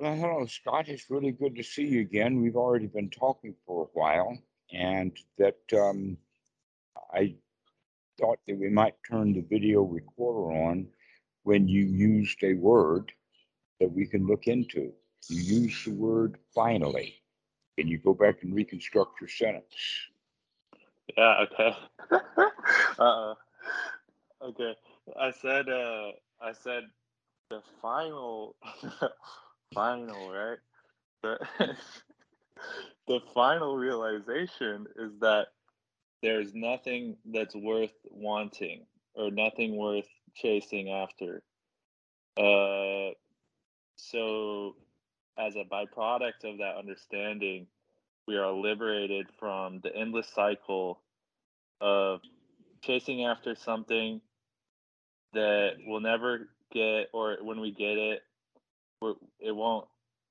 Well, hello, Scott. It's really good to see you again. We've already been talking for a while, and that um, I thought that we might turn the video recorder on when you used a word that we can look into. You used the word finally. Can you go back and reconstruct your sentence? Yeah, okay. uh, okay. I said uh I said the final final, right? The the final realization is that there's nothing that's worth wanting or nothing worth chasing after. Uh so as a byproduct of that understanding, we are liberated from the endless cycle of chasing after something that we'll never get, or when we get it, it won't.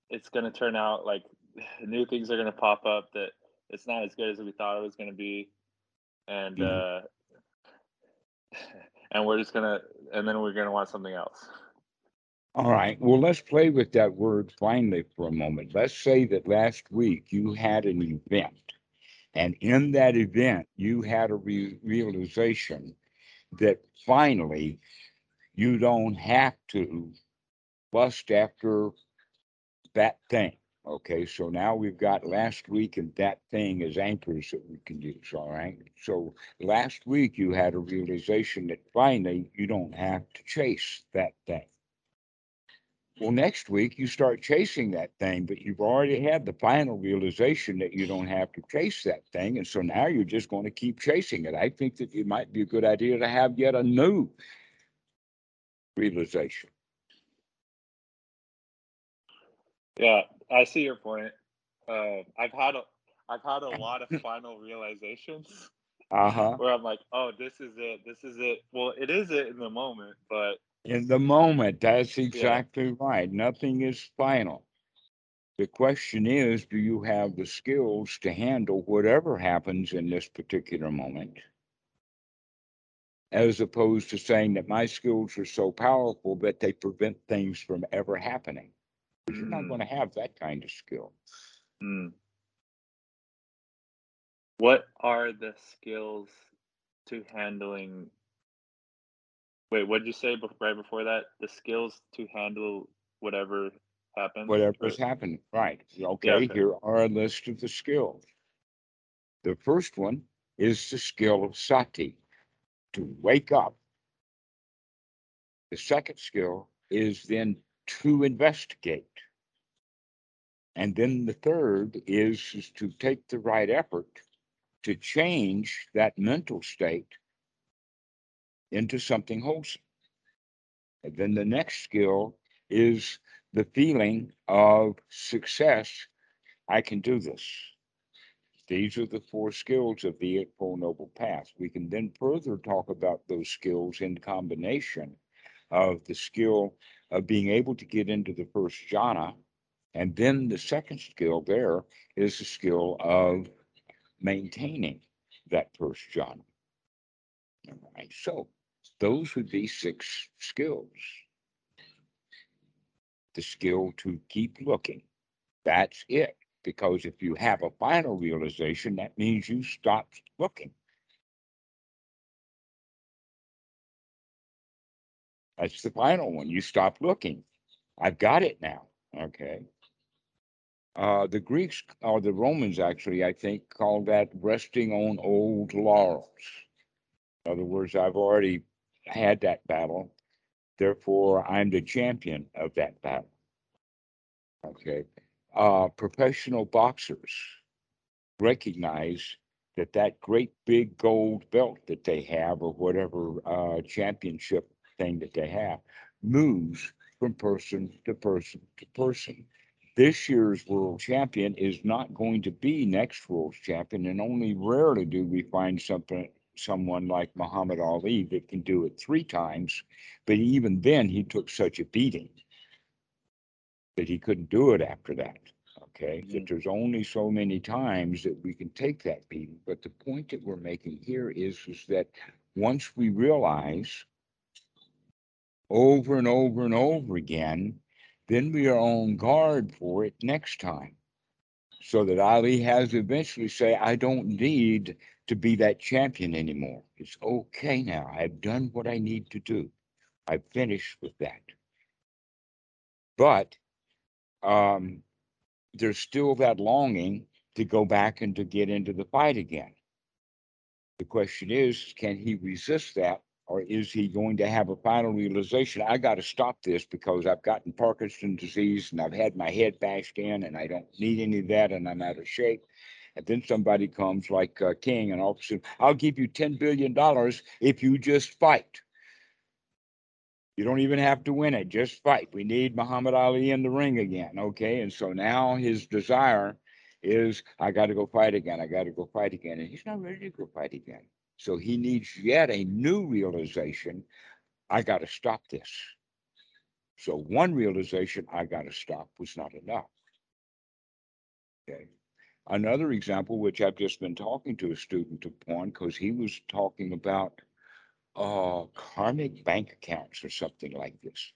It's going to turn out like new things are going to pop up that it's not as good as we thought it was going to be, and mm-hmm. uh, and we're just gonna, and then we're going to want something else. All right. Well, let's play with that word finally for a moment. Let's say that last week you had an event, and in that event, you had a re- realization that finally you don't have to lust after that thing. Okay, so now we've got last week and that thing as anchors that we can use. All right. So last week you had a realization that finally you don't have to chase that thing. Well, next week you start chasing that thing, but you've already had the final realization that you don't have to chase that thing. And so now you're just going to keep chasing it. I think that it might be a good idea to have yet a new realization. Yeah, I see your point. Uh, I've had a, I've had a lot of final realizations uh-huh. where I'm like, oh, this is it, this is it. Well, it is it in the moment, but in the moment. That's exactly yeah. right. Nothing is final. The question is do you have the skills to handle whatever happens in this particular moment? As opposed to saying that my skills are so powerful that they prevent things from ever happening. Mm. You're not going to have that kind of skill. Mm. What are the skills to handling Wait, what did you say right before that? The skills to handle whatever happens. Whatever's or... happening, right? Okay, yeah, okay, here are a list of the skills. The first one is the skill of sati, to wake up. The second skill is then to investigate. And then the third is, is to take the right effort to change that mental state into something wholesome. And then the next skill is the feeling of success. I can do this. These are the four skills of the Eightfold Noble Path. We can then further talk about those skills in combination of the skill of being able to get into the first jhana. And then the second skill there is the skill of maintaining that first jhana. All right. So those would be six skills. The skill to keep looking. That's it. Because if you have a final realization, that means you stopped looking. That's the final one. You stop looking. I've got it now. Okay. Uh, the Greeks or the Romans actually, I think, called that resting on old laurels. In other words, I've already had that battle. Therefore, I'm the champion of that battle. Okay. Uh, professional boxers recognize that that great big gold belt that they have, or whatever uh, championship thing that they have, moves from person to person to person. This year's world champion is not going to be next world champion, and only rarely do we find something someone like Muhammad Ali that can do it three times, but even then he took such a beating that he couldn't do it after that. Okay, mm-hmm. that there's only so many times that we can take that beating. But the point that we're making here is, is that once we realize over and over and over again then we are on guard for it next time. So that Ali has eventually say, I don't need to be that champion anymore. It's okay now. I've done what I need to do. I've finished with that. But um, there's still that longing to go back and to get into the fight again. The question is, can he resist that? Or is he going to have a final realization? I got to stop this because I've gotten Parkinson's disease and I've had my head bashed in and I don't need any of that and I'm out of shape. And then somebody comes like uh, King and all of a sudden, I'll give you $10 billion if you just fight. You don't even have to win it, just fight. We need Muhammad Ali in the ring again. Okay. And so now his desire is, I got to go fight again. I got to go fight again. And he's not ready to go fight again. So he needs yet a new realization I got to stop this. So one realization I got to stop was not enough. Okay. Another example, which I've just been talking to a student upon, because he was talking about uh, karmic bank accounts or something like this.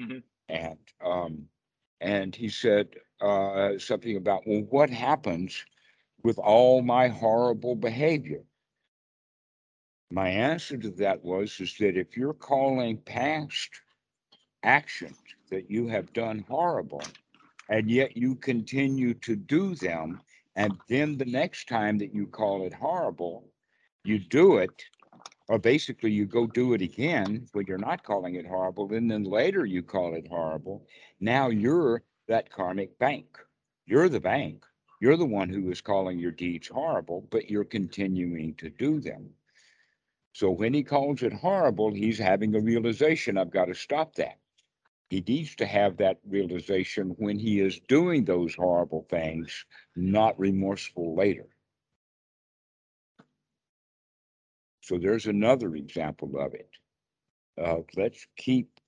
Mm-hmm. And um, and he said uh, something about, well, what happens with all my horrible behavior? My answer to that was is that if you're calling past actions that you have done horrible, and yet you continue to do them, and then the next time that you call it horrible, you do it or basically you go do it again when you're not calling it horrible, and then later you call it horrible. Now you're that karmic bank. You're the bank. You're the one who is calling your deeds horrible, but you're continuing to do them. So when he calls it horrible, he's having a realization I've got to stop that. He needs to have that realization when he is doing those horrible things, not remorseful later. So there's another example of it. Uh, let's keep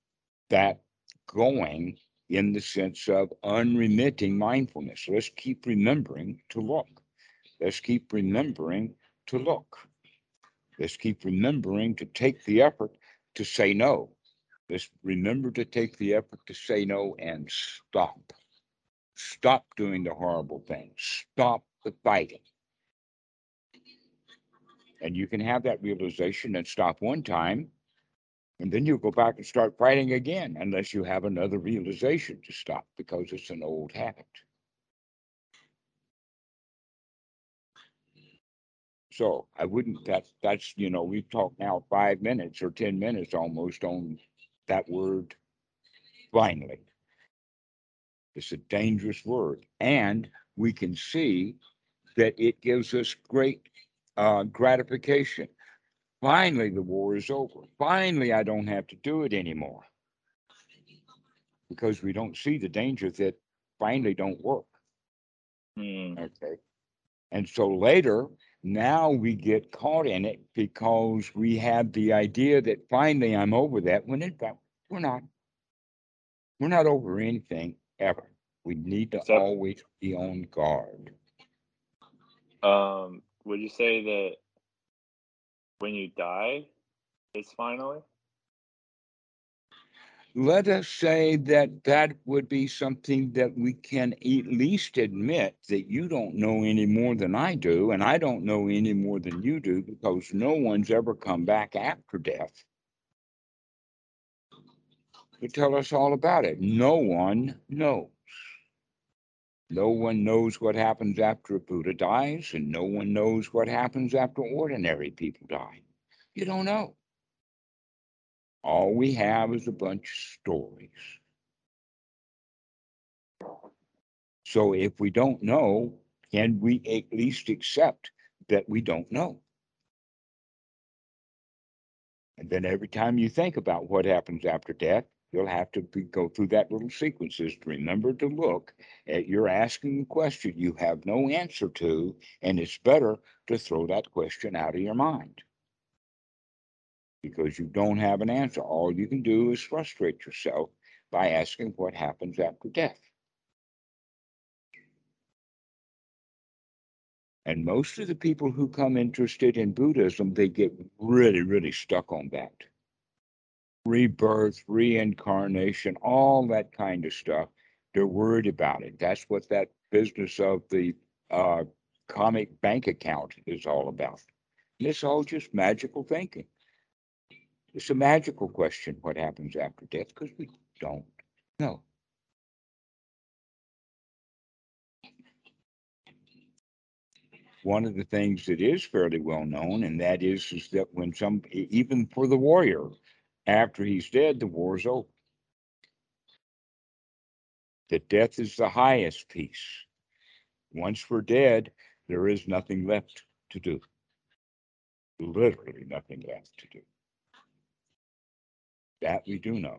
that going in the sense of unremitting mindfulness. Let's keep remembering to look. Let's keep remembering to look. Let's keep remembering to take the effort to say no. Let's remember to take the effort to say no and stop. Stop doing the horrible things. Stop the fighting. And you can have that realization and stop one time, and then you'll go back and start fighting again, unless you have another realization to stop because it's an old habit. So I wouldn't, that, that's, you know, we've talked now five minutes or 10 minutes almost on that word finally. It's a dangerous word. And we can see that it gives us great uh, gratification. Finally, the war is over. Finally, I don't have to do it anymore because we don't see the danger that finally don't work. Mm. Okay. And so later, now we get caught in it because we have the idea that finally I'm over that when in fact we're not. We're not over anything ever. We need to So- always be on guard. Um, would you say that when you die, it's finally? Let us say that that would be something that we can at least admit that you don't know any more than I do, and I don't know any more than you do because no one's ever come back after death to tell us all about it. No one knows. No one knows what happens after a Buddha dies, and no one knows what happens after ordinary people die. You don't know. All we have is a bunch of stories. So if we don't know, can we at least accept that we don't know? And then every time you think about what happens after death, you'll have to be, go through that little sequences to remember to look at you're asking a question you have no answer to, and it's better to throw that question out of your mind because you don't have an answer. All you can do is frustrate yourself by asking what happens after death. And most of the people who come interested in Buddhism, they get really, really stuck on that. rebirth, reincarnation, all that kind of stuff. They're worried about it. That's what that business of the uh, karmic bank account is all about. It's all just magical thinking. It's a magical question what happens after death because we don't know. One of the things that is fairly well known, and that is, is that when some, even for the warrior, after he's dead, the war's over. That death is the highest peace. Once we're dead, there is nothing left to do. Literally nothing left to do. That we do know.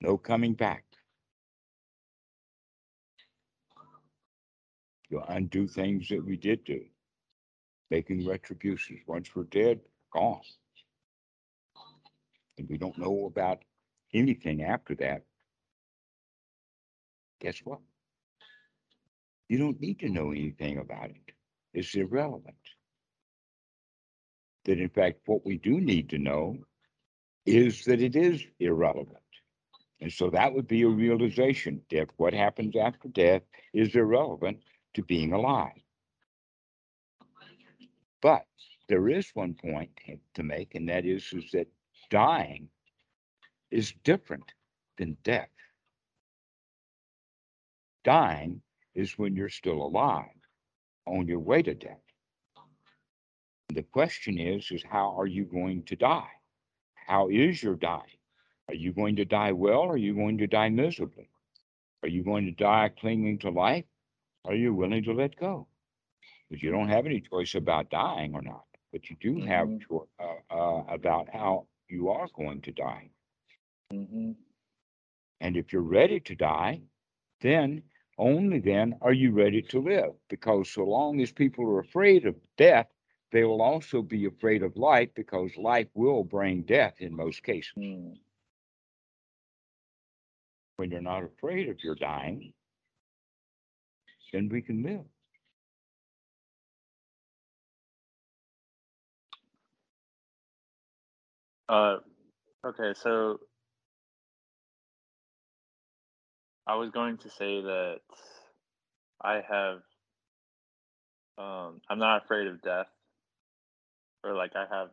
No coming back. You'll undo things that we did do, making retributions. Once we're dead, gone. And we don't know about anything after that. Guess what? You don't need to know anything about it. It's irrelevant. That in fact, what we do need to know is that it is irrelevant. And so that would be a realization that what happens after death is irrelevant to being alive. But there is one point to make, and that is, is that dying is different than death. Dying is when you're still alive, on your way to death. The question is, is how are you going to die? How is your dying? Are you going to die well? Or are you going to die miserably? Are you going to die clinging to life? Are you willing to let go? Because you don't have any choice about dying or not, but you do have Mhm. cho- uh, uh, about how you are going to die. Mm-hmm. And if you're ready to die, then only then are you ready to live. Because so long as people are afraid of death, they will also be afraid of life because life will bring death in most cases. Mm. When you're not afraid of your dying, then we can live. Uh, okay, so I was going to say that I have, um, I'm not afraid of death, or like I have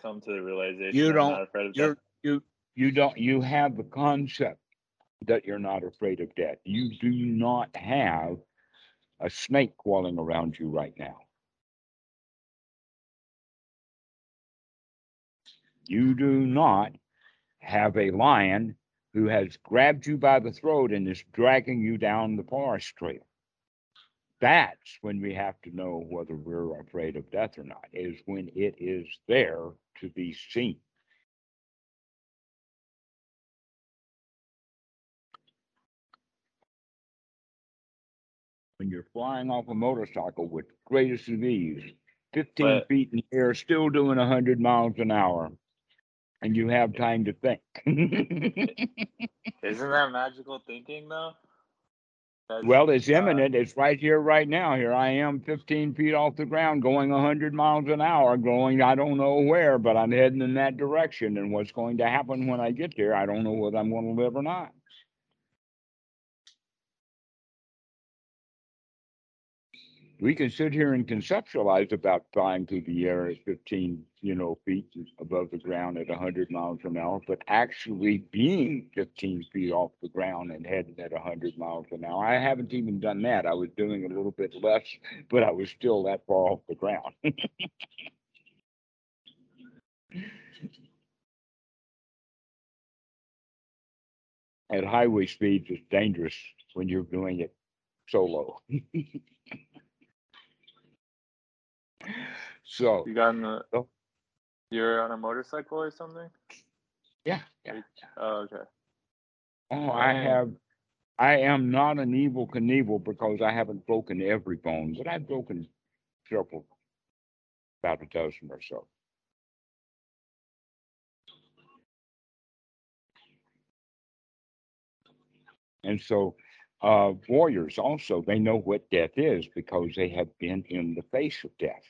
come to the realization You I'm don't- afraid of death. You you don't you have the concept that you're not afraid of death. You do not have a snake crawling around you right now. You do not have a lion who has grabbed you by the throat and is dragging you down the forest trail. That's when we have to know whether we're afraid of death or not, is when it is there to be seen. When you're flying off a motorcycle with greatest of ease, 15 But- feet in the air, still doing 100 miles an hour, and you have time to think. Isn't that magical thinking though? Well, it's uh, imminent. It's right here, right now. Here I am, 15 feet off the ground, going 100 miles an hour, going I don't know where, but I'm heading in that direction. And what's going to happen when I get there, I don't know whether I'm going to live or not. We can sit here and conceptualize about flying through the air at 15, you know, feet above the ground at 100 miles an hour, but actually being 15 feet off the ground and heading at 100 miles an hour. I haven't even done that. I was doing a little bit less, but I was still that far off the ground. At highway speeds, it's dangerous when you're doing it solo. So, You got in the. Oh. You're on a motorcycle or something? yeah, yeah. Oh, okay. Oh, I have, I am not an Evel Knievel because I haven't broken every bone, but I've broken several, about a dozen or so. And so, uh, warriors also, they know what death is because they have been in the face of death.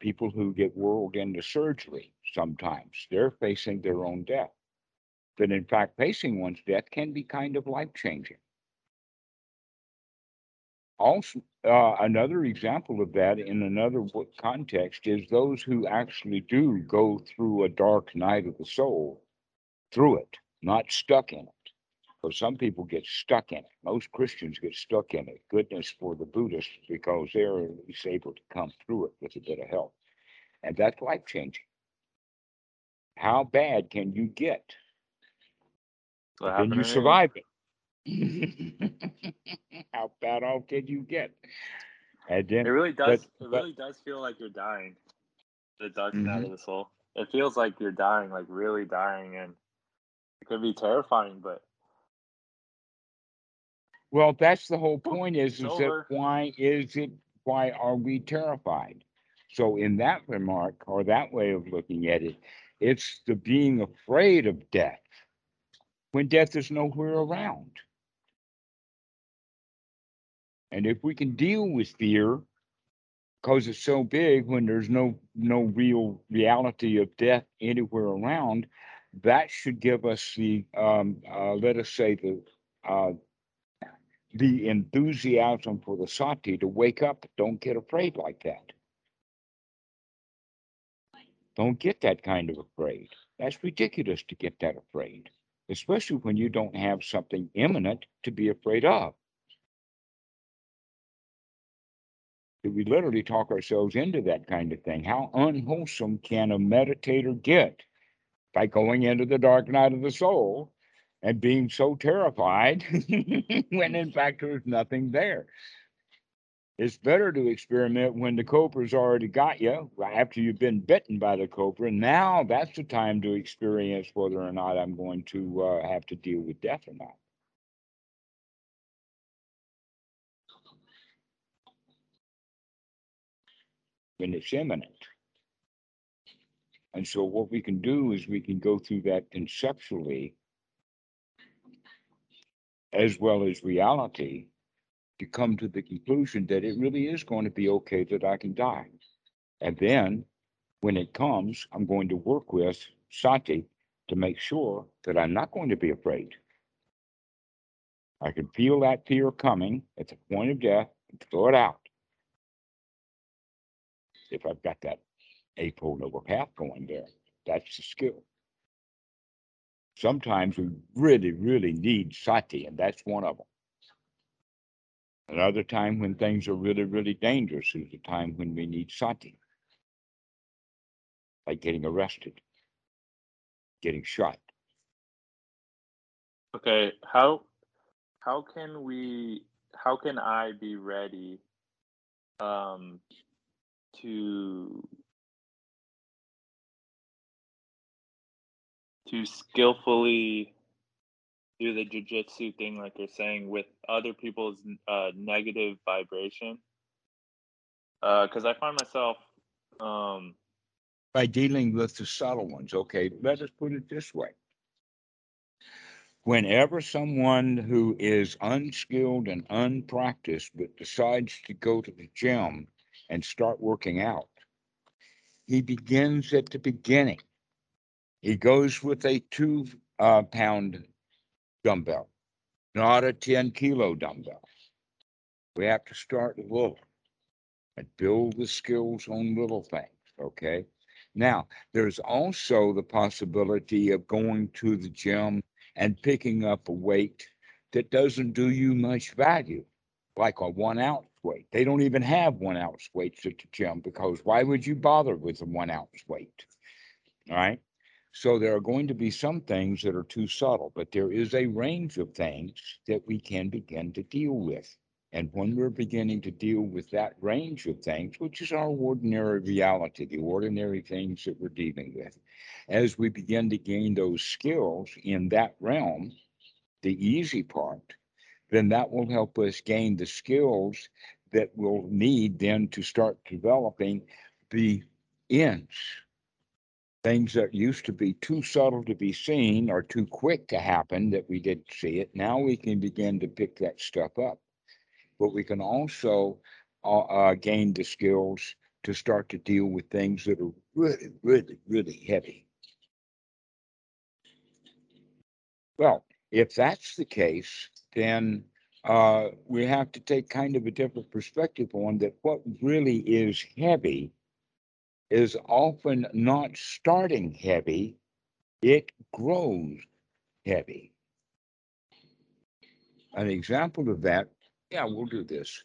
People who get whirled into surgery sometimes, they're facing their own death. But in fact, facing one's death can be kind of life changing. Also, uh, another example of that in another context is those who actually do go through a dark night of the soul, through it, not stuck in it. Because some people get stuck in it. Most Christians get stuck in it. Goodness for the Buddhists because they're at least able to come through it with a bit of help. And that's life changing. How bad can you get? Can you survive it? How bad off can you get? And then, it really does. But, it really but, does feel like you're dying. The dark mm-hmm. night of the soul. It feels like you're dying, like really dying, and it could be terrifying. But well, that's the whole point. Is is that why is it? Why are we terrified? So, in that remark or that way of looking at it, it's the being afraid of death when death is nowhere around. And if we can deal with fear, because it's so big when there's no no real reality of death anywhere around, that should give us the um, uh, let us say the uh, the enthusiasm for the sati to wake up. Don't get afraid like that. Don't get that kind of afraid. That's ridiculous to get that afraid, especially when you don't have something imminent to be afraid of. we literally talk ourselves into that kind of thing. How unwholesome can a meditator get by going into the dark night of the soul and being so terrified when in fact there's nothing there? It's better to experiment when the cobra's already got you after you've been bitten by the cobra. Now that's the time to experience whether or not I'm going to uh, have to deal with death or not. when it's imminent. And so what we can do is we can go through that conceptually as well as reality to come to the conclusion that it really is going to be okay that I can die. And then when it comes, I'm going to work with Sati to make sure that I'm not going to be afraid. I can feel that fear coming at the point of death and throw it out if I've got that Noble path going there. That's the skill. Sometimes we really, really need sati, and that's one of them. Another time when things are really, really dangerous is the time when we need sati, like getting arrested, getting shot. Okay, how how can we how can I be ready um to to skillfully do the jujitsu thing, like you're saying, with other people's uh, negative vibration. Because uh, I find myself um, by dealing with the subtle ones. Okay, let us put it this way. Whenever someone who is unskilled and unpracticed but decides to go to the gym and start working out. He begins at the beginning. He goes with a two uh, pound dumbbell, not a 10 kilo dumbbell. We have to start little and build the skills on little things. Okay. Now, there's also the possibility of going to the gym and picking up a weight that doesn't do you much value, like a one ounce weight. They don't even have one ounce weights at the gym because why would you bother with a one ounce weight? All right. So there are going to be some things that are too subtle, but there is a range of things that we can begin to deal with. And when we're beginning to deal with that range of things, which is our ordinary reality, the ordinary things that we're dealing with, as we begin to gain those skills in that realm, the easy part, then that will help us gain the skills that we'll need then to start developing the ends. Things that used to be too subtle to be seen or too quick to happen that we didn't see it. Now we can begin to pick that stuff up. But we can also uh, uh, gain the skills to start to deal with things that are really, really, really heavy. Well, if that's the case, then uh, we have to take kind of a different perspective on that what really is heavy is often not starting heavy, it grows heavy. An example of that, yeah, we'll do this.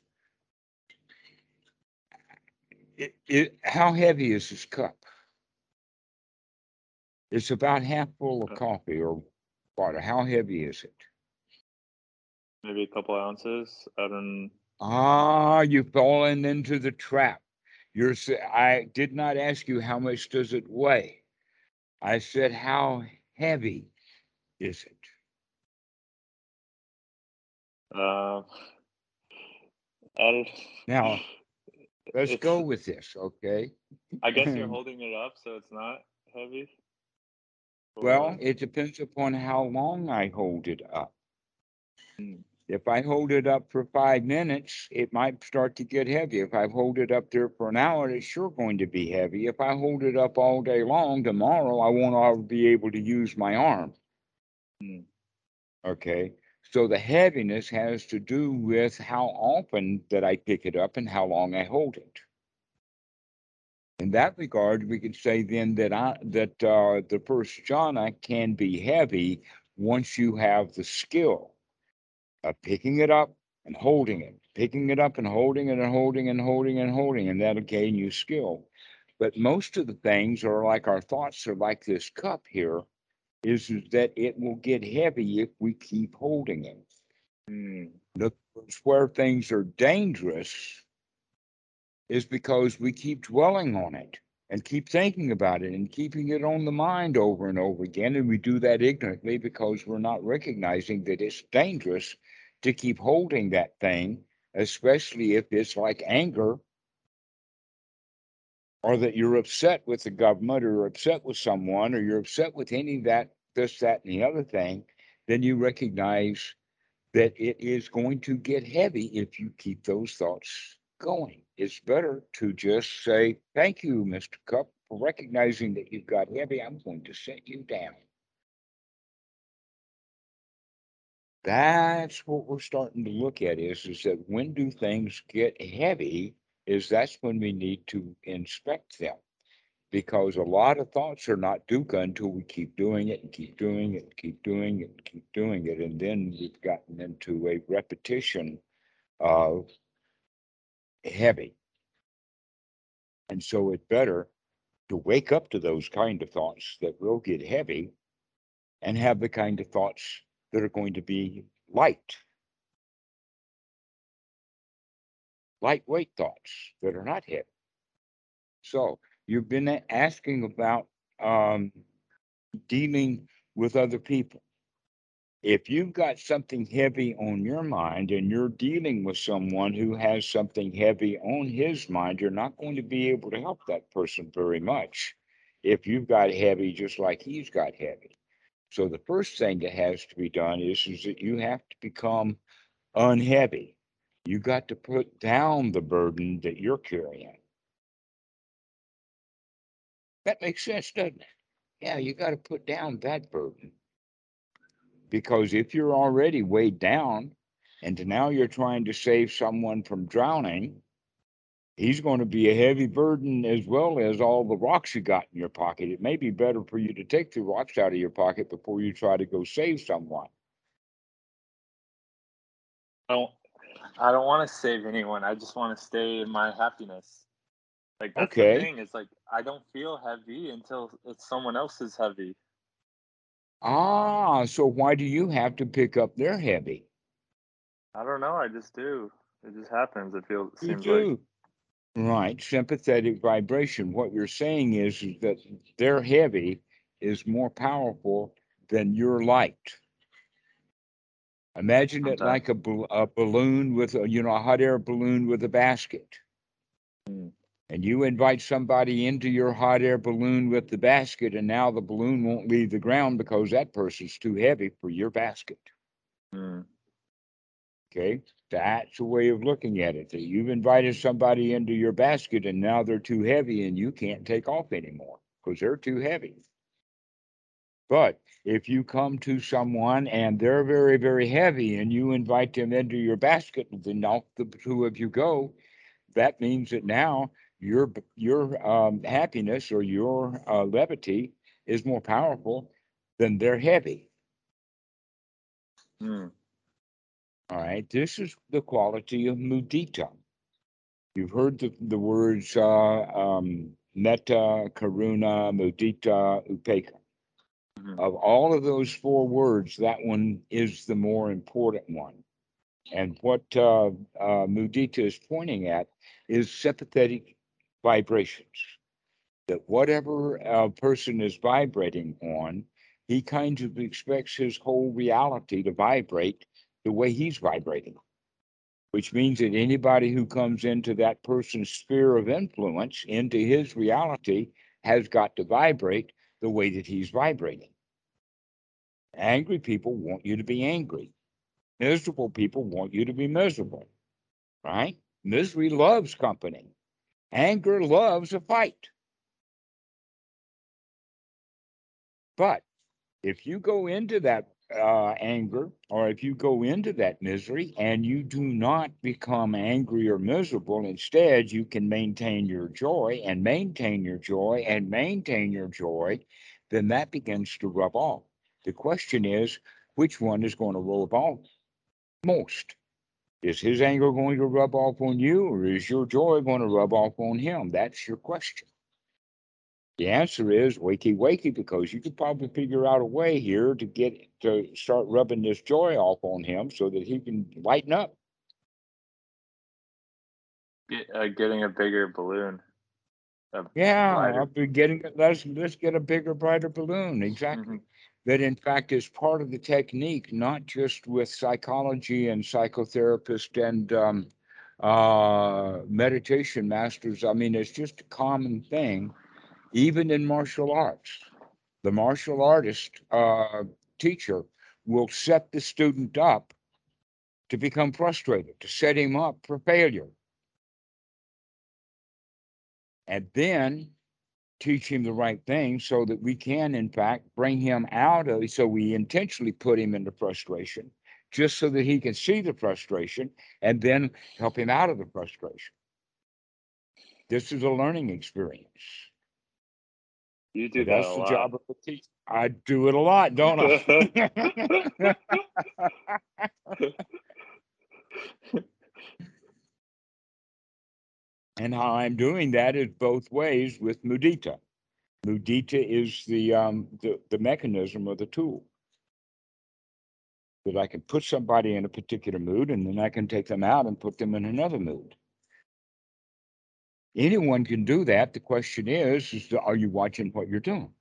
It, it, how heavy is this cup? It's about half full of Uh. coffee or water. How heavy is it? Maybe a couple ounces. I don't. Ah, you've fallen into the trap. You're, I did not ask you how much does it weigh. I said, how heavy is it? Uh, Now, let's go with this, okay? I guess you're holding it up, so it's not heavy. Well, it depends upon how long I hold it up. If I hold it up for five minutes, it might start to get heavy. If I hold it up there for an hour, it's sure going to be heavy. If I hold it up all day long, tomorrow I won't be able to use my arm. Hmm. Okay, so the heaviness has to do with how often that I pick it up and how long I hold it. In that regard, we could say then that I, that, uh, the first jhana can be heavy once you have the skill of picking it up and holding it, picking it up and holding it and holding and holding and holding, and that'll gain you skill. But most of the things are like our thoughts are like this cup here, is that it will get heavy if we keep holding it. Hmm. The where things are dangerous is because we keep dwelling on it and keep thinking about it and keeping it on the mind over and over again. And we do that ignorantly because we're not recognizing that it's dangerous to keep holding that thing, especially if it's like anger or that you're upset with the government or you're upset with someone or you're upset with any that, this, that, and the other thing, then you recognize that it is going to get heavy if you keep those thoughts going. It's better to just say, thank you, Mr. Cup, for recognizing that you've got heavy. I'm going to set you down. That's what we're starting to look at is, is that when do things get heavy? Is that's when we need to inspect them. Because a lot of thoughts are not dukkha until we keep doing it and keep doing it and keep doing it and keep doing it. And then we've gotten into a repetition of heavy. And so it's better to wake up to those kind of thoughts that will get heavy and have the kind of thoughts that are going to be light. Lightweight thoughts that are not heavy. So you've been asking about um, dealing with other people. If you've got something heavy on your mind and you're dealing with someone who has something heavy on his mind, you're not going to be able to help that person very much if you've got heavy just like he's got heavy. So the first thing that has to be done is, is that you have to become unheavy. You got to put down the burden that you're carrying. That makes sense, doesn't it? Yeah, you got to put down that burden. Because if you're already weighed down and now you're trying to save someone from drowning, he's going to be a heavy burden as well as all the rocks you got in your pocket. It may be better for you to take the rocks out of your pocket before you try to go save someone. I don't. I don't want to save anyone. I just want to stay in my happiness. Like that's Okay. the thing. It's like I don't feel heavy until it's someone else's heavy. Ah, so why do you have to pick up their heavy? I don't know. I just do. It just happens. It feels. You Seems like. do. Right, sympathetic vibration. What you're saying is, is that their heavy is more powerful than your light. Imagine it like a, a balloon with a, you know, a hot air balloon with a basket. Hmm. And you invite somebody into your hot air balloon with the basket, and now the balloon won't leave the ground because that person's too heavy for your basket. Mm. Okay. That's a way of looking at it. That you've invited somebody into your basket and now they're too heavy and you can't take off anymore because they're too heavy. But if you come to someone and they're very, very heavy and you invite them into your basket, then off the two of you go, that means that now your your um, happiness or your uh, levity is more powerful than their heavy. Hmm. All right, this is the quality of mudita. You've heard the, the words uh, um, metta, karuna, mudita, upekkha. Mhm. Of all of those four words, that one is the more important one. And what uh, uh, mudita is pointing at is sympathetic vibrations. That whatever a person is vibrating on, he kind of expects his whole reality to vibrate the way he's vibrating, which means that anybody who comes into that person's sphere of influence, into his reality, has got to vibrate the way that he's vibrating. Angry people want you to be angry. Miserable people want you to be miserable, right? Misery loves company. Anger loves a fight. But if you go into that uh, anger or if you go into that misery and you do not become angry or miserable, instead, you can maintain your joy and maintain your joy and maintain your joy, then that begins to rub off. The question is, which one is going to rub off most? Is his anger going to rub off on you or is your joy going to rub off on him? That's your question. The answer is wakey wakey because you could probably figure out a way here to get to start rubbing this joy off on him so that he can lighten up. Get, uh, getting a bigger balloon. A Yeah, brighter- I'll be getting it. Let's let's get a bigger, brighter balloon. Exactly. Mhm. That in fact is part of the technique, not just with psychology and psychotherapist and um, uh, meditation masters. I mean, it's just a common thing, even in martial arts. The martial artist uh, teacher will set the student up to become frustrated, to set him up for failure. And then teach him the right thing so that we can, in fact, bring him out of. So we intentionally put him into frustration just so that he can see the frustration and then help him out of the frustration. This is a learning experience. You do that that's a the lot. job of the teacher. I do it a lot, don't I? and how I'm doing that is both ways with mudita. Mudita is the um the, the mechanism or the tool. That I can put somebody in a particular mood and then I can take them out and put them in another mood. Anyone can do that. The question is, is are you watching what you're doing?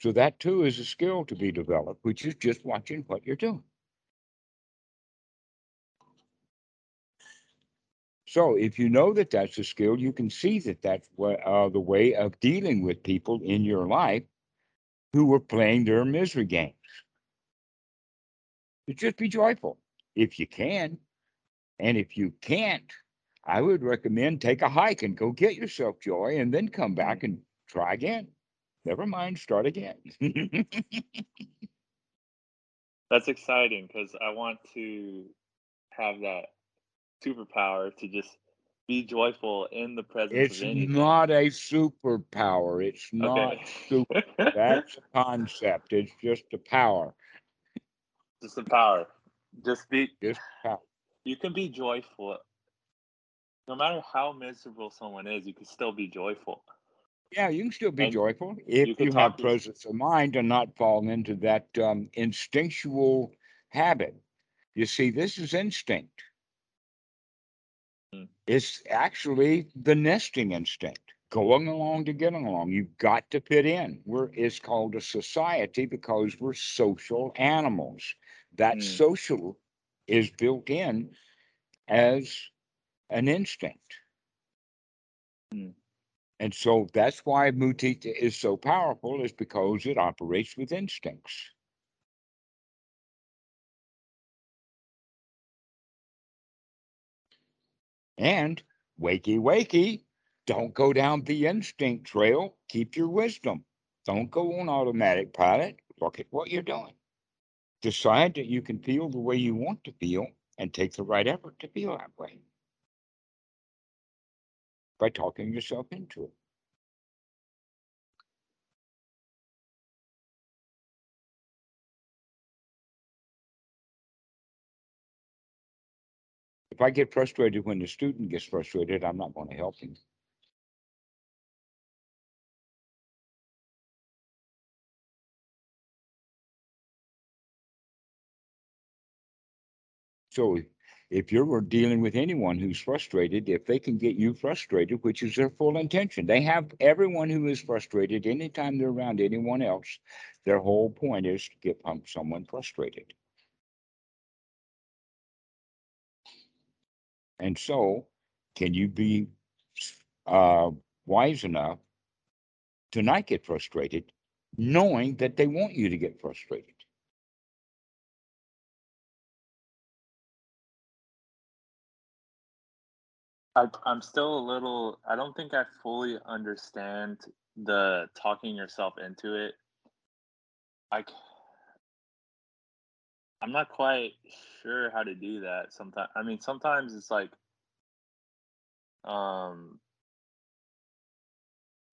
So that too is a skill to be developed, which is just watching what you're doing. So if you know that that's a skill, you can see that that's what, uh, the way of dealing with people in your life who are playing their misery games. To just be joyful if you can. And if you can't, I would recommend take a hike and go get yourself joy and then come back and try again. Never mind, start again. That's exciting because I want to have that superpower to just be joyful in the presence it's not a superpower. It's not okay. super. That's a concept. It's just a power. just a power. Just be. Just power. You can be joyful. No matter how miserable someone is, you can still be joyful. Yeah, you can still be And joyful if you you, have presence of mind and not fall into that um, instinctual habit. You see, this is instinct. Mm. It's actually the nesting instinct, going along to get along. You've got to fit in. We're it's called a society because we're social animals. That Mm. social is built in as an instinct. Mm. And so that's why mudita is so powerful, is because it operates with instincts. And wakey, wakey, don't go down the instinct trail. Keep your wisdom. Don't go on automatic pilot. Look at what you're doing. Decide that you can feel the way you want to feel and take the right effort to feel that way by talking yourself into it. If I get frustrated when the student gets frustrated, I'm not going to help him. So if you're dealing with anyone who's frustrated, if they can get you frustrated, which is their full intention, they have everyone who is frustrated anytime they're around anyone else, their whole point is to get someone frustrated. And so, can you be uh, wise enough to not get frustrated, knowing that they want you to get frustrated? I, I'm still a little. I don't think I fully understand the talking yourself into it. I, I'm not quite sure how to do that. Sometimes, I mean, sometimes it's like, um,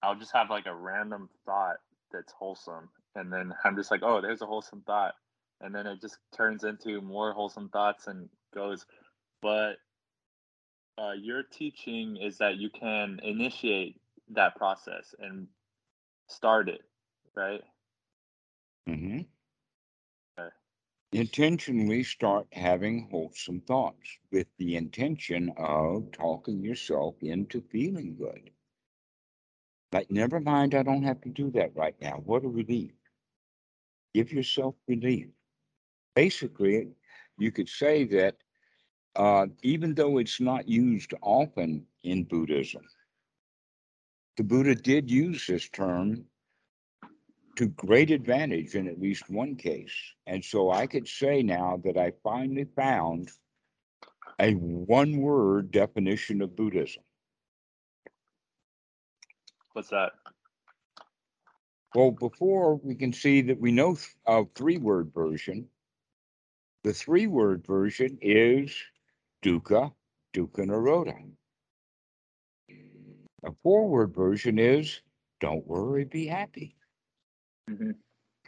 I'll just have like a random thought that's wholesome, and then I'm just like, oh, there's a wholesome thought, and then it just turns into more wholesome thoughts and goes. But uh, your teaching is that you can initiate that process and start it, right? Mm-hmm. Intentionally start having wholesome thoughts with the intention of talking yourself into feeling good. Like, never mind, I don't have to do that right now. What a relief. Give yourself relief. Basically, you could say that uh, even though it's not used often in Buddhism. The Buddha did use this term to great advantage in at least one case. And so I could say now that I finally found a one word definition of Buddhism. What's that? Well, before we can see that we know a three word version, the three word version is dukkha, dukkha nirodha. A four word version is don't worry, be happy. Mm-hmm.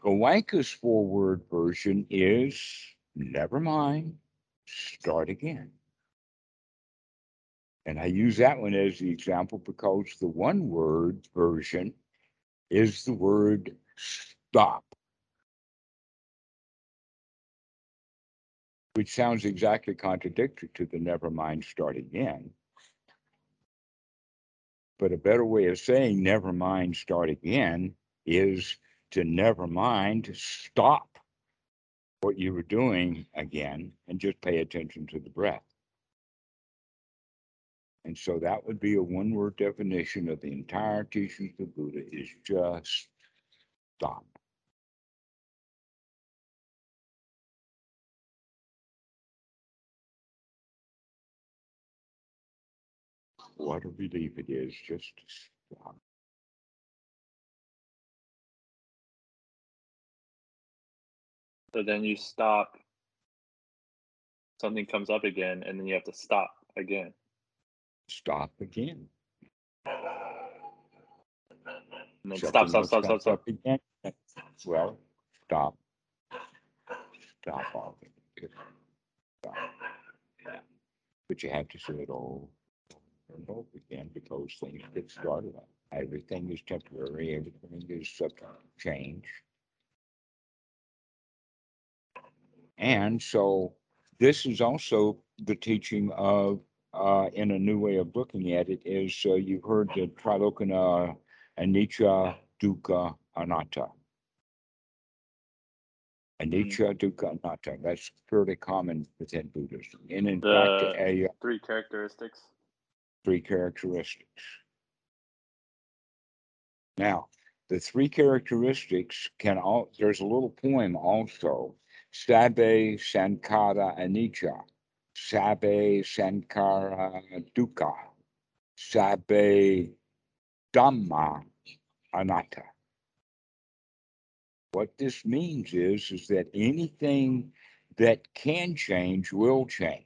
Goenka's forward version is never mind, start again. And I use that one as the example because the one word version is the word stop. which sounds exactly contradictory to the never mind start again. But a better way of saying never mind start again is to never mind stop what you were doing again and just pay attention to the breath. And so that would be a one word definition of the entire teachings of the Buddha is just stop. what a relief it is just to stop. So then you stop, something comes up again, and then you have to stop again. Stop again. And then stop, stop, stop, stop, stop. Again. Well, stop. Stop all. Stop. Yeah. But you have to say it all both again because things get started. Everything is temporary, everything is subject to change. And so this is also the teaching of, uh, in a new way of looking at it, is uh, you've heard the Tilakkhana Anicca Dukkha Anatta. Anicca mm. Dukkha Anatta. That's fairly common within Buddhism. And in the fact, a, three characteristics three characteristics. Now, the three characteristics can all, there's a little poem also, Sabbe Sankhara Anicca. Sabbe Sankhara Dukkha, Sabbe Dhamma Anatta. What this means is, is that anything that can change will change.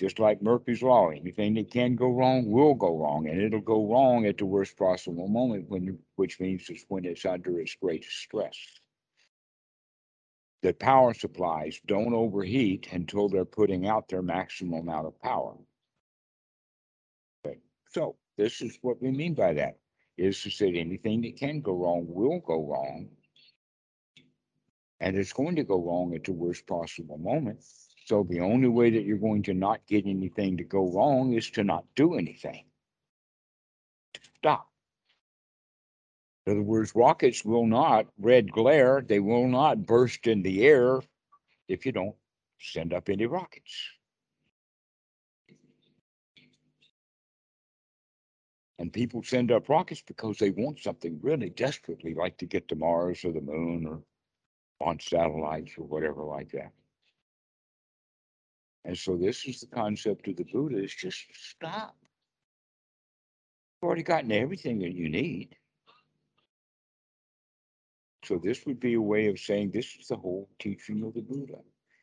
Just like Murphy's Law, anything that can go wrong will go wrong, and it'll go wrong at the worst possible moment, when, which means it's when it's under its greatest stress. The power supplies don't overheat until they're putting out their maximum amount of power. Okay. So this is what we mean by that, is to say anything that can go wrong will go wrong, and it's going to go wrong at the worst possible moment. So the only way that you're going to not get anything to go wrong is to not do anything. Stop. In other words, rockets will not red glare, they will not burst in the air if you don't send up any rockets. And people send up rockets because they want something really desperately, like to get to Mars or the moon or on satellites or whatever like that. And so this is the concept of the Buddha is just stop. You've already gotten everything that you need. So this would be a way of saying this is the whole teaching of the Buddha.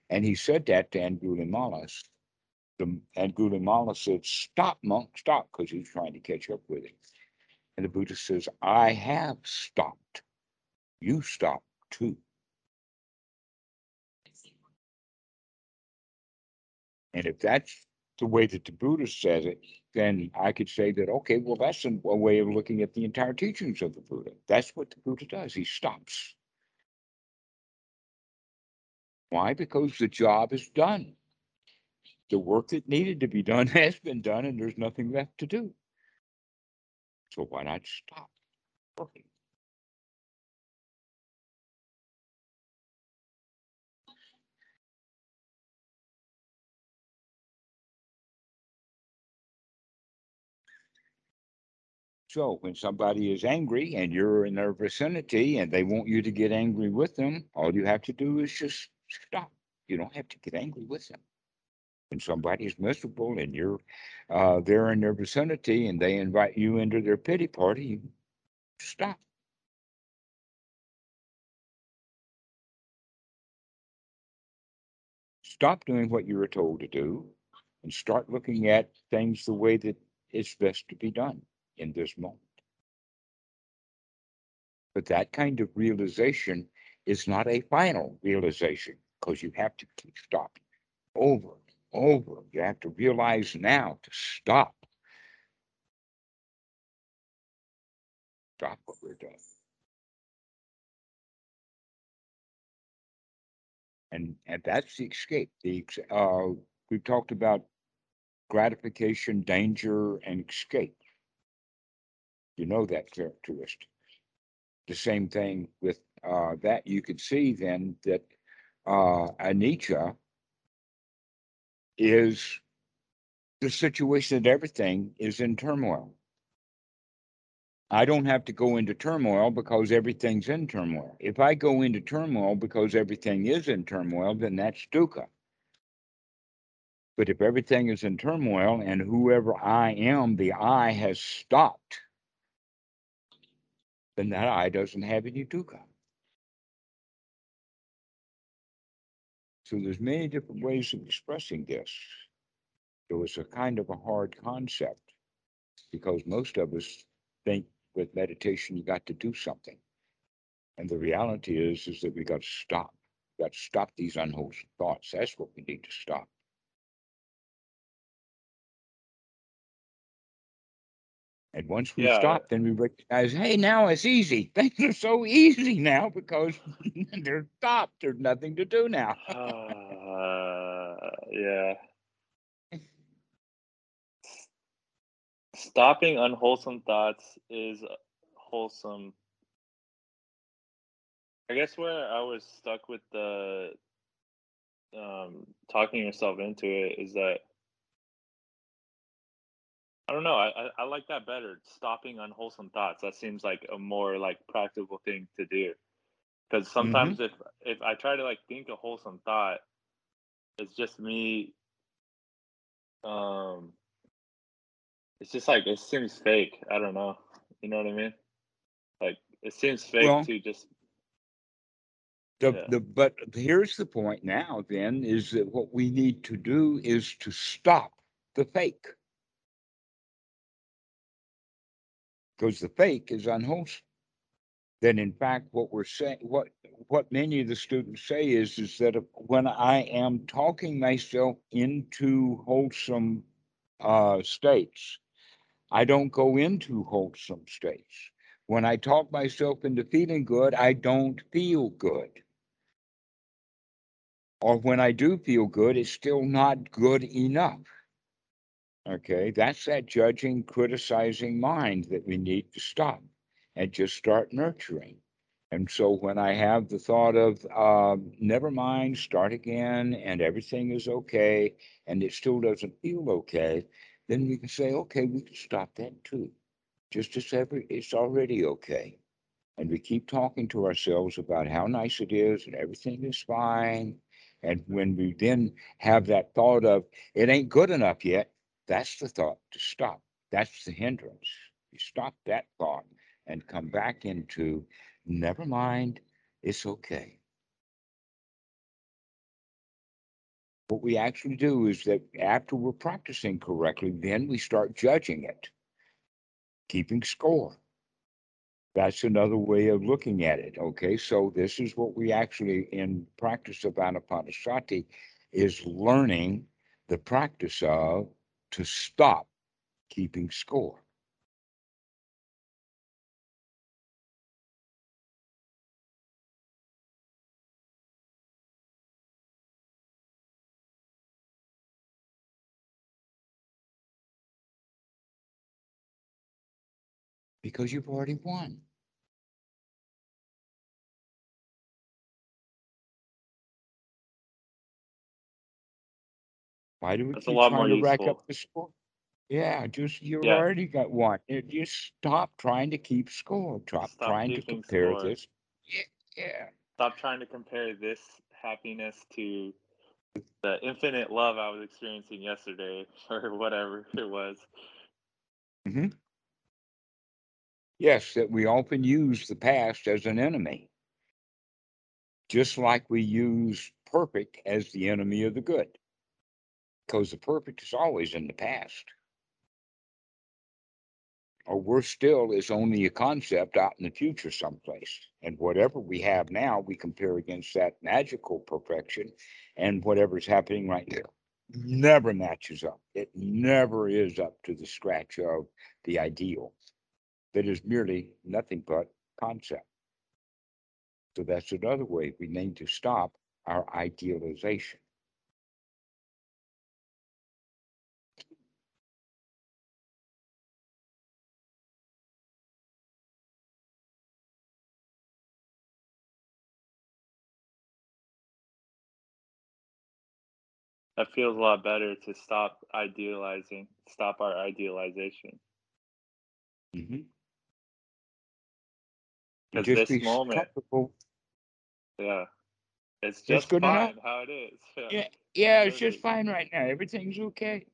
And he said that to Angulimala. The Angulimala said, Stop, monk, stop, because he's trying to catch up with him. And the Buddha says, I have stopped. You stop too. And if that's the way that the Buddha says it, then I could say that, okay, well, that's a, a way of looking at the entire teachings of the Buddha. That's what the Buddha does. He stops. Why? Because the job is done. The work that needed to be done has been done, and there's nothing left to do. So why not stop working? So when somebody is angry and you're in their vicinity and they want you to get angry with them, all you have to do is just stop. You don't have to get angry with them. When somebody is miserable and you're uh, there in their vicinity and they invite you into their pity party, you stop. Stop doing what you were told to do and start looking at things the way that it's best to be done in this moment. But that kind of realization is not a final realization because you have to keep stopping over and over. You have to realize now to stop. Stop what we're doing. And, and that's the escape. The uh, we talked about gratification, danger, and escape. You know that characteristic. The same thing with uh, that. You could see then that uh, anicca is the situation that everything is in turmoil. I don't have to go into turmoil because everything's in turmoil. If I go into turmoil because everything is in turmoil, then that's dukkha. But if everything is in turmoil and whoever I am, the I has stopped, then that I doesn't have any dukkha. So there's many different ways of expressing this. It was a kind of a hard concept because most of us think with meditation you got to do something. And the reality is is that we got to stop. We got to stop these unwholesome thoughts. That's what we need to stop. And once we Yeah. stop, then we recognize, hey, now it's easy. Things are so easy now because they're stopped. There's nothing to do now. Uh, yeah. Stopping unwholesome thoughts is wholesome. I guess where I was stuck with the um, talking yourself into it is that I don't know. I, I, I like that better. Stopping unwholesome thoughts. That seems like a more like practical thing to do. Because sometimes if if I try to like think a wholesome thought, it's just me um, it's just like it seems fake. I don't know. You know what I mean? Like it seems fake Well- to just The, Yeah. the, but here's the point now then, is that what we need to do is to stop the fake. Because the fake is unwholesome. Then in fact, what we're saying, what, what many of the students say is, is that if- when I am talking myself into wholesome uh, states, I don't go into wholesome states. When I talk myself into feeling good, I don't feel good. Or when I do feel good, it's still not good enough. Okay, that's that judging, criticizing mind that we need to stop and just start nurturing. And so when I have the thought of, um, never mind, start again, and everything is okay, and it still doesn't feel okay, then we can say, okay, we can stop that too. Just as every, it's already okay. And we keep talking to ourselves about how nice it is and everything is fine. And when we then have that thought of, it ain't good enough yet, that's the thought to stop. That's the hindrance. You stop that thought and come back into, never mind, it's okay. What we actually do is that after we're practicing correctly, then we start judging it, keeping score. That's another way of looking at it. Okay, so this is what we actually in practice of Anapanasati is learning the practice of to stop keeping score. Because you've already won. Why do we That's keep trying to rack up the score? Yeah, just you Yeah. already got one. Just stop trying to keep score. Stop Stop trying to compare score. this. Yeah, yeah. stop trying to compare this happiness to the infinite love I was experiencing yesterday or whatever it was. Mm-hmm. Yes, that we often use the past as an enemy. Just like we use perfect as the enemy of the good. Because the perfect is always in the past. Or worse still, is only a concept out in the future someplace. And whatever we have now, we compare against that magical perfection and whatever's happening right now never matches up. It never is up to the scratch of the ideal. That is merely nothing but concept. So that's another way we need to stop our idealization. That feels a lot better to stop idealizing, stop our idealization. Mhm. Because Just this moment, comfortable. yeah, it's It's just good fine enough. how it is. Yeah. Yeah, yeah, it's just fine right now. Everything's okay.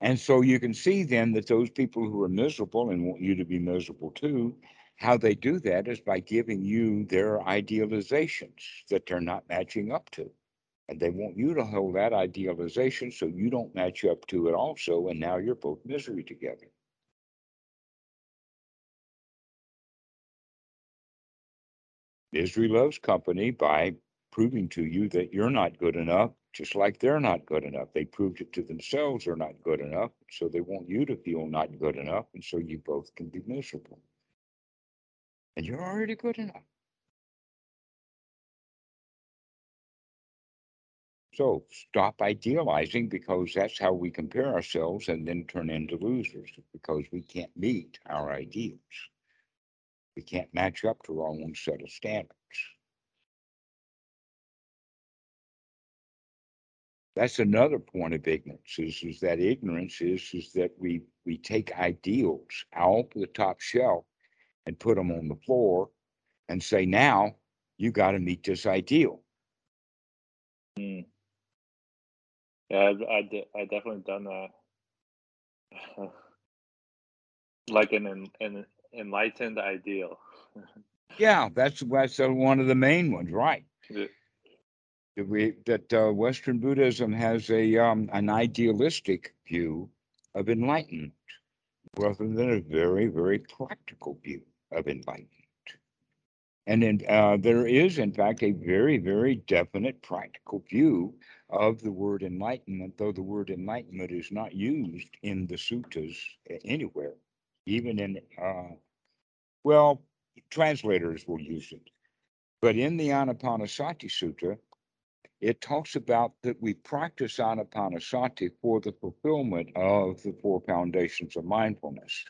And so you can see then that those people who are miserable and want you to be miserable too, how they do that is by giving you their idealizations that they're not matching up to. And they want you to hold that idealization so you don't match up to it also. And now you're both misery together. Misery loves company by proving to you that you're not good enough, just like they're not good enough. They proved it to themselves they're not good enough. So they want you to feel not good enough. And so you both can be miserable. And you're already good enough. So stop idealizing because that's how we compare ourselves and then turn into losers because we can't meet our ideals. We can't match up to our own set of standards. That's another point of ignorance is, is that ignorance is, is that we, we take ideals out of the top shelf and put them on the floor and say, now you got to meet this ideal. Mm. Yeah, I, I, de- I definitely done that. like an, an, an enlightened ideal. Yeah, that's that's one of the main ones, right? Yeah. That we that uh, Western Buddhism has a um, an idealistic view of enlightenment, rather than a very very practical view of enlightenment. And then uh, there is, in fact, a very very definite practical view of the word enlightenment, though the word enlightenment is not used in the suttas anywhere, even in uh, well, translators will use it. But in the Anapanasati Sutta, it talks about that we practice Anapanasati for the fulfillment of the four foundations of mindfulness,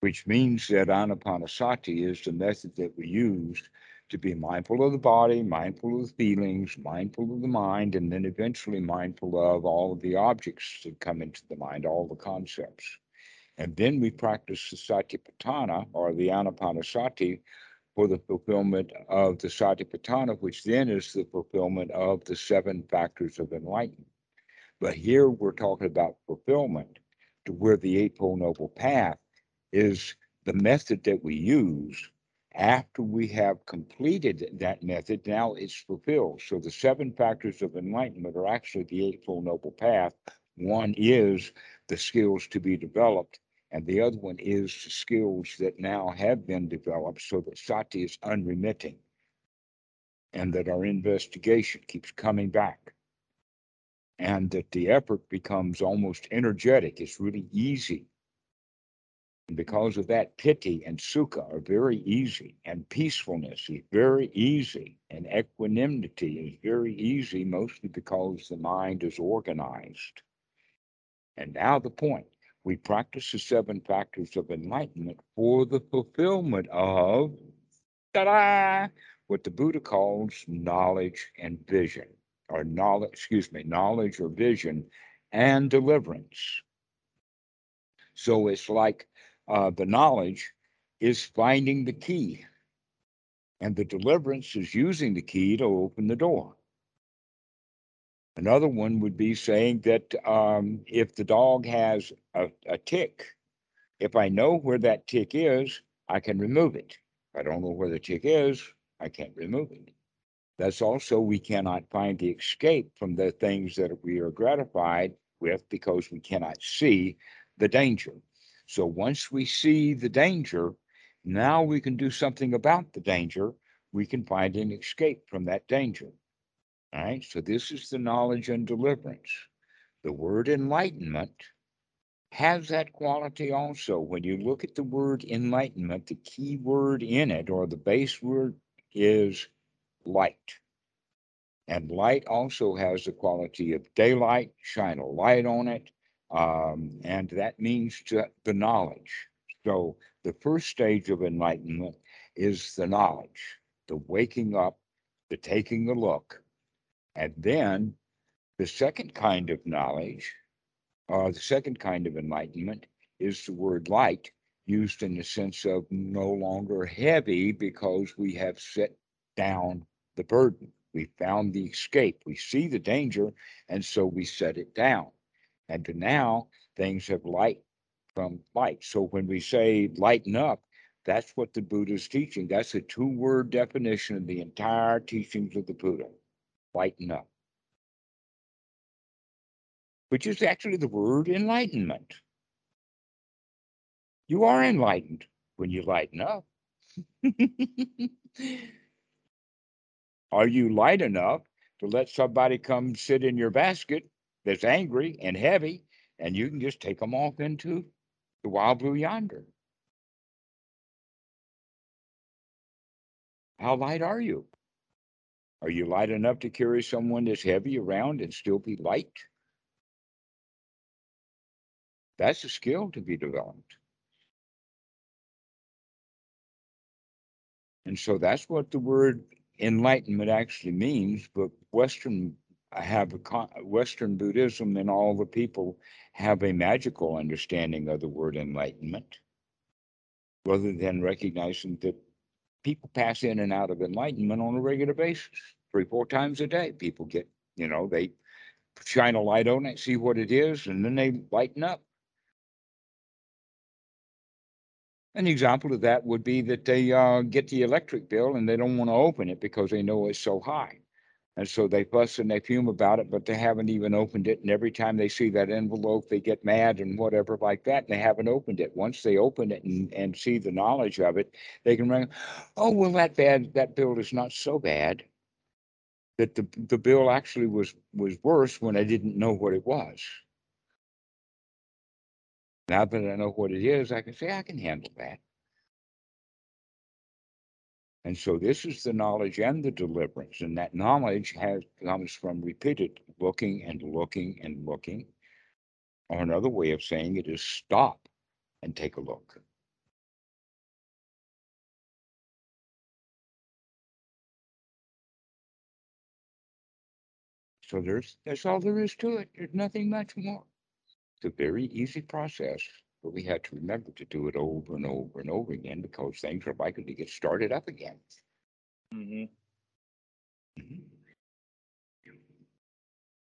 which means that Anapanasati is the method that we use to be mindful of the body, mindful of the feelings, mindful of the mind, and then eventually mindful of all of the objects that come into the mind, all the concepts. And then we practice the Satipatthana or the Anapanasati for the fulfillment of the Satipatthana, which then is the fulfillment of the seven factors of enlightenment. But here we're talking about fulfillment to where the Eightfold Noble Path is the method that we use after we have completed that method. Now it's fulfilled. So the seven factors of enlightenment are actually the Eightfold Noble Path. One is the skills to be developed and the other one is the skills that now have been developed so that sati is unremitting and that our investigation keeps coming back and that the effort becomes almost energetic. It's really easy. Because of that, piti and sukha are very easy, and peacefulness is very easy, and equanimity is very easy, mostly because the mind is organized. And now the point we practice the seven factors of enlightenment for the fulfillment of ta-da, what the Buddha calls knowledge and vision, or knowledge, excuse me, knowledge or vision and deliverance. So it's like uh, the knowledge is finding the key, and the deliverance is using the key to open the door. Another one would be saying that um, if the dog has a, a tick, if I know where that tick is, I can remove it. If I don't know where the tick is, I can't remove it. That's also, we cannot find the escape from the things that we are gratified with because we cannot see the danger. So once we see the danger, now we can do something about the danger. We can find an escape from that danger. All right, so this is the knowledge and deliverance. The word enlightenment has that quality also. When you look at the word enlightenment, the key word in it or the base word is light. And light also has the quality of daylight, shine a light on it. Um, and that means to, the knowledge. So the first stage of enlightenment is the knowledge, the waking up, the taking a look, and then the second kind of knowledge, or the second kind of enlightenment, is the word light, used in the sense of no longer heavy because we have set down the burden. We found the escape. We see the danger, and so we set it down. And to now things have light from light. So when we say lighten up, that's what the Buddha is teaching. That's a two word definition of the entire teachings of the Buddha lighten up, which is actually the word enlightenment. You are enlightened when you lighten up. are you light enough to let somebody come sit in your basket that's angry and heavy, and you can just take them off into the wild blue yonder? How light are you? Are you light enough to carry someone that's heavy around and still be light? That's a skill to be developed. And so that's what the word enlightenment actually means. But Western have a Western Buddhism and all the people have a magical understanding of the word enlightenment, rather than recognizing that people pass in and out of enlightenment on a regular basis, three, four times a day. People get, you know, they shine a light on it, see what it is, and then they lighten up. An example of that would be that they uh, get the electric bill and they don't want to open it because they know it's so high. And so they fuss and they fume about it, but they haven't even opened it. And every time they see that envelope, they get mad and whatever like that. And they haven't opened it. Once they open it and, and see the knowledge of it, they can ring, oh, well, that bad, that bill is not so bad. That the, the bill actually was was worse when I didn't know what it was. Now that I know what it is, I can say I can handle that. And so this is the knowledge and the deliverance. And that knowledge has comes from repeated looking and looking and looking. Or another way of saying it is stop and take a look. So there's that's all there is to it. There's nothing much more. It's a very easy process, but we had to remember to do it over and over and over again because things are likely to get started up again. hmm Mhm.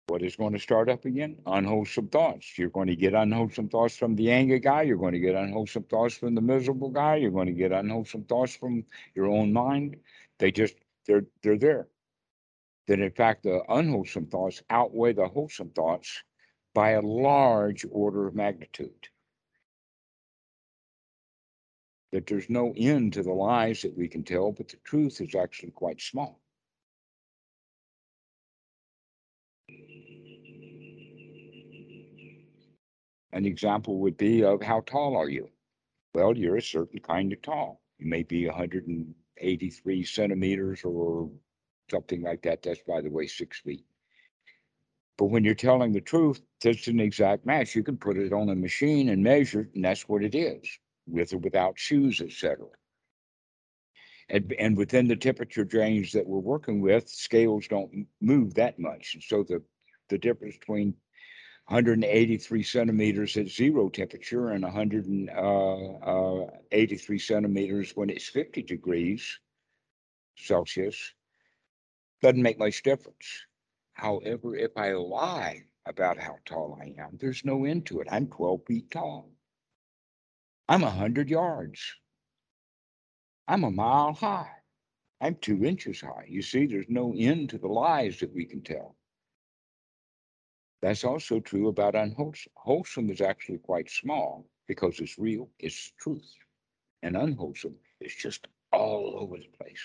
What is going to start up again? Unwholesome thoughts. You're going to get unwholesome thoughts from the angry guy. You're going to get unwholesome thoughts from the miserable guy. You're going to get unwholesome thoughts from your own mind. They just they're they're there. That in fact the unwholesome thoughts outweigh the wholesome thoughts by a large order of magnitude. That there's no end to the lies that we can tell, but the truth is actually quite small. An example would be of how tall are you? Well, you're a certain kind of tall. You may be 183 centimeters or something like that. That's, by the way, six feet. But when you're telling the truth, that's an exact match. You can put it on a machine and measure it, and that's what it is, with or without shoes, etc. And, and within the temperature range that we're working with, scales don't move that much. And so the, the difference between 183 centimeters at zero temperature and 183 uh, uh, centimeters when it's 50 degrees Celsius doesn't make much difference. However, if I lie about how tall I am, there's no end to it. I'm 12 feet tall. I'm a 100 yards. I'm a mile high. I'm two inches high. You see, there's no end to the lies that we can tell. That's also true about unwholesome. Wholesome is actually quite small because it's real, it's truth. And unwholesome is just all over the place.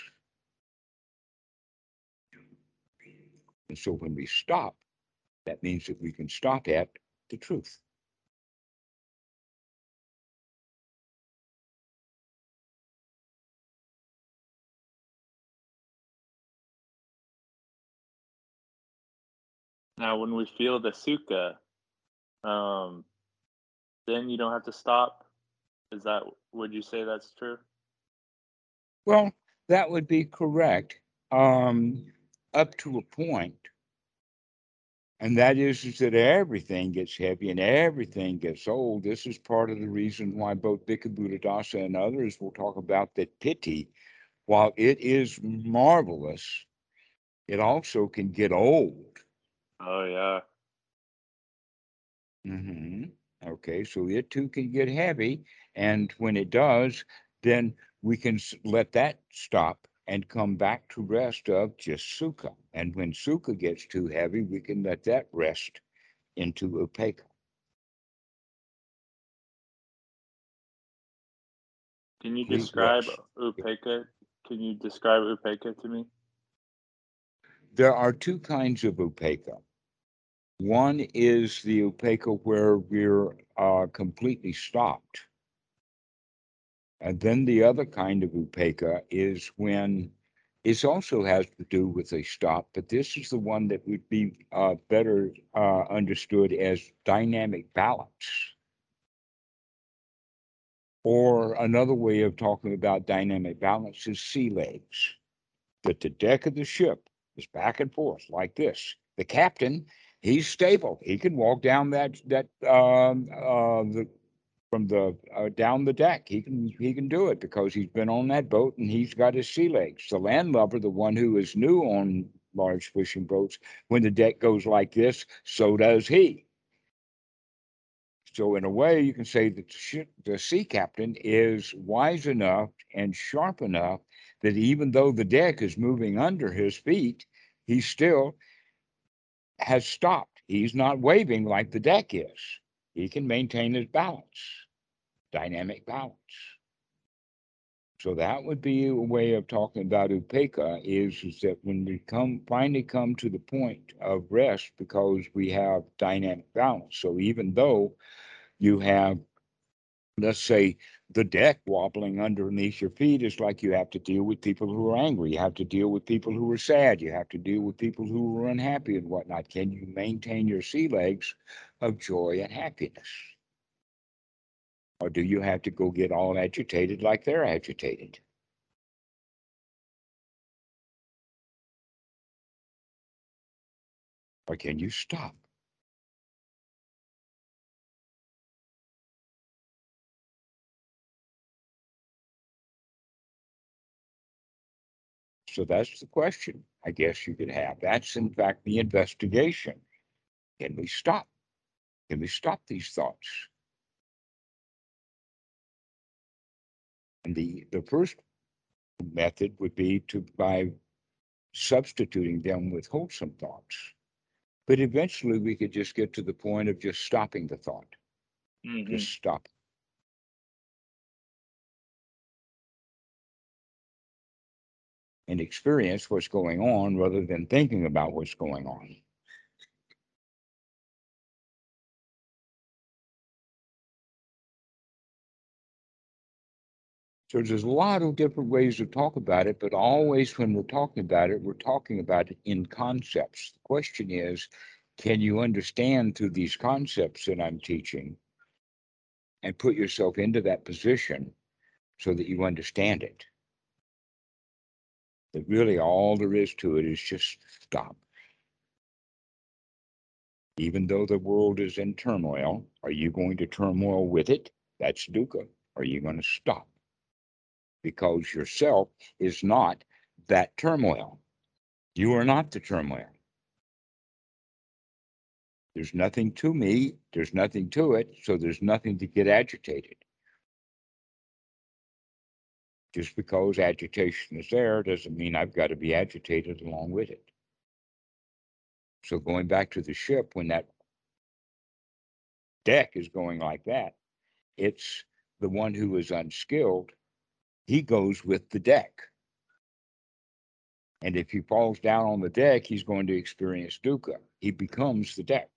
And so when we stop, that means that we can stop at the truth. Now, when we feel the sukha, um, then you don't have to stop. Is that? Would you say that's true? Well, that would be correct, um, up to a point. And that is, is that everything gets heavy and everything gets old. This is part of the reason why both Bhikkhu Buddhadasa and others will talk about that piti, while it is marvelous, it also can get old. Oh yeah. Mm-hmm. Okay, so it too can get heavy, and when it does, then we can let that stop and come back to rest of just sukha. And when sukha gets too heavy, we can let that rest into upekkha. Can you Complete describe rest. upekkha? Can you describe upekkha to me? There are two kinds of upekkha. One is the upekkha where we're uh, completely stopped. And then the other kind of upekkha is when it also has to do with a stop, but this is the one that would be uh, better uh, understood as dynamic balance. Or another way of talking about dynamic balance is sea legs. That the deck of the ship is back and forth like this. The captain, he's stable. He can walk down that that um, uh, the from the uh, down the deck. He can he can do it because he's been on that boat and he's got his sea legs. The landlubber, the one who is new on large fishing boats. When the deck goes like this, so does he. So in a way, you can say that the, sea captain is wise enough and sharp enough that even though the deck is moving under his feet, he still has stopped. He's not waving like the deck is. He can maintain his balance, dynamic balance. So that would be a way of talking about upekkha is, is that when we come finally come to the point of rest because we have dynamic balance. So even though you have, let's say, the deck wobbling underneath your feet is like you have to deal with people who are angry. You have to deal with people who are sad. You have to deal with people who are unhappy and whatnot. Can you maintain your sea legs of joy and happiness? Or do you have to go get all agitated like they're agitated? Or can you stop? So that's the question I guess you could have. That's in fact the investigation. Can we stop? Can we stop these thoughts? And the, the first method would be to by substituting them with wholesome thoughts. But eventually we could just get to the point of just stopping the thought. Mhm. Just stop. And experience what's going on rather than thinking about what's going on. So there's a lot of different ways to talk about it, but always when we're talking about it, we're talking about it in concepts. The question is, can you understand through these concepts that I'm teaching and put yourself into that position so that you understand it? That really all there is to it is just stop. Even though the world is in turmoil, are you going to turmoil with it? That's dukkha. Are you going to stop? because yourself is not that turmoil. You are not the turmoil. There's nothing to me, there's nothing to it, so there's nothing to get agitated. Just because agitation is there doesn't mean I've got to be agitated along with it. So going back to the ship, when that deck is going like that, it's the one who is unskilled he goes with the deck. And if he falls down on the deck, he's going to experience dukkha. He becomes the deck.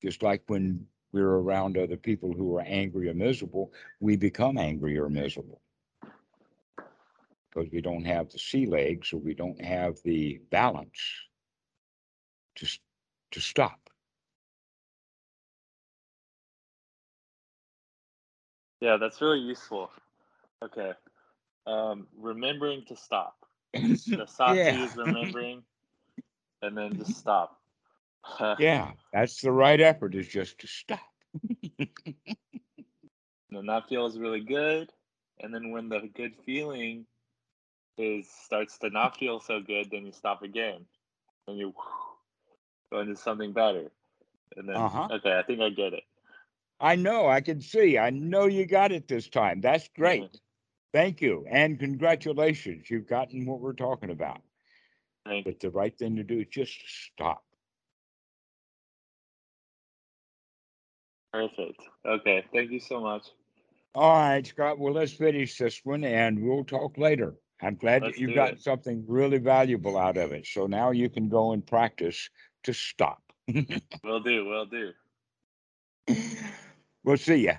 Just like when we're around other people who are angry or miserable, we become angry or miserable because we don't have the sea legs or we don't have the balance to, to stop. Yeah, that's really useful. Okay. Um, remembering to stop. The sati Yeah. is remembering, and then just stop. Yeah, that's the right effort is just to stop. And that feels really good. And then when the good feeling is starts to not feel so good, then you stop again, and you go into something better. And then Uh-huh. okay, I think I get it. I know, I can see. I know you got it this time. That's great. Thank you. And congratulations. You've gotten what we're talking about. Thank. But the right thing to do is just stop. Perfect. Okay, thank you so much. All right, Scott. Well, let's finish this one and we'll talk later. I'm glad Let's that you got it. something really valuable out of it. So now you can go and practice to stop. Will do. Will do. we'll see ya.